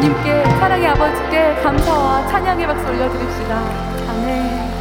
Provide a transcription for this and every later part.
주님께 사랑의 아버지께 감사와 찬양의 박수 올려드립시다. 아멘.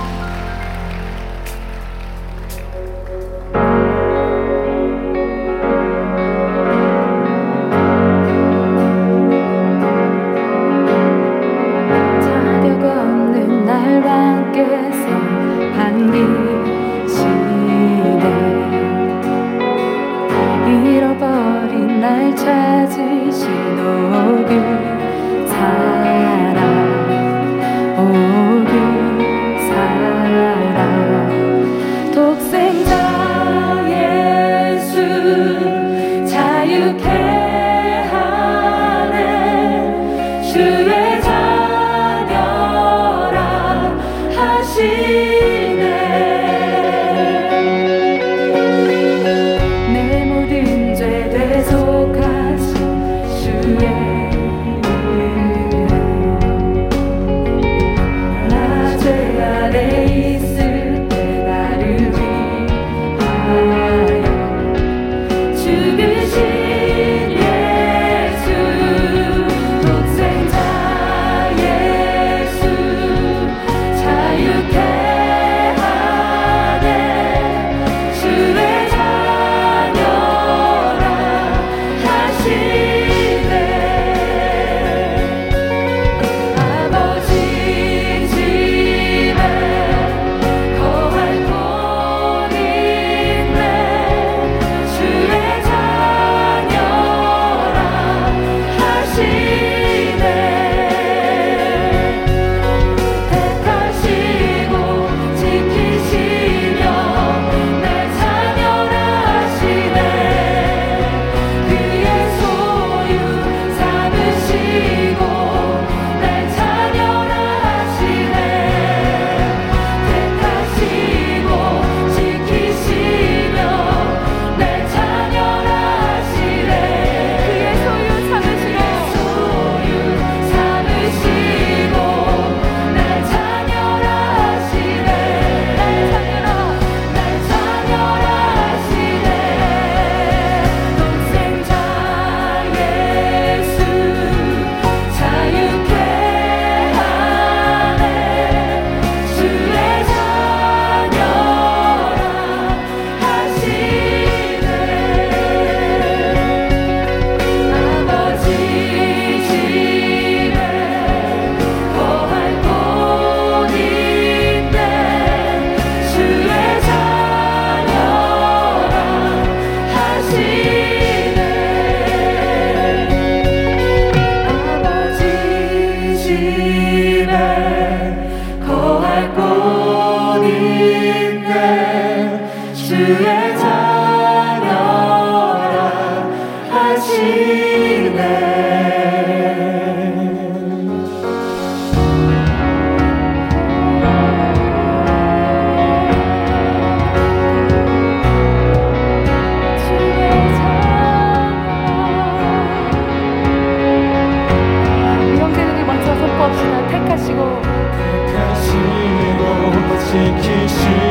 只是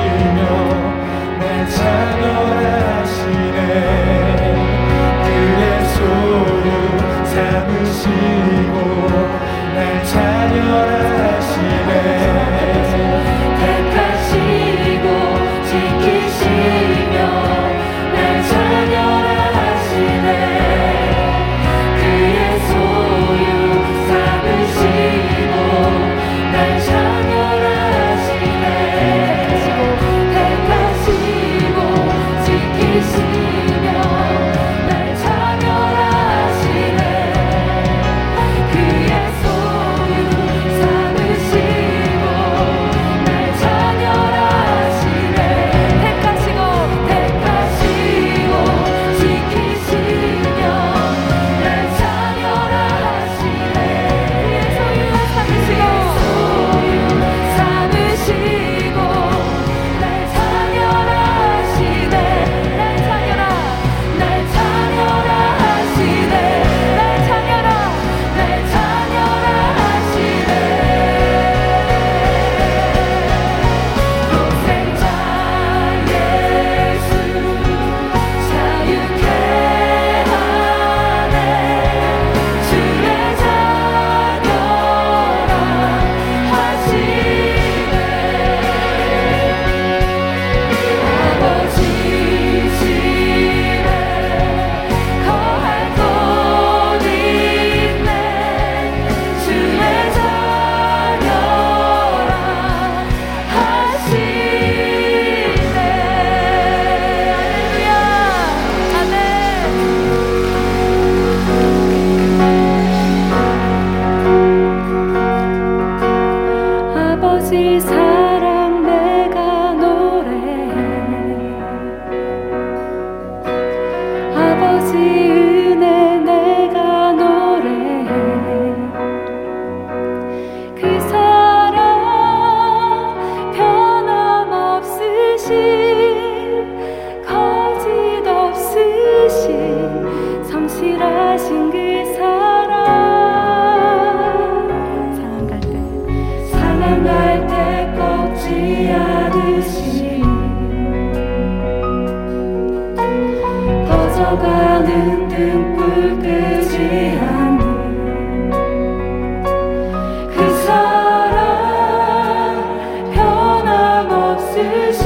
없으신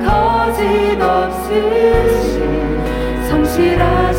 거짓 없으신 성실한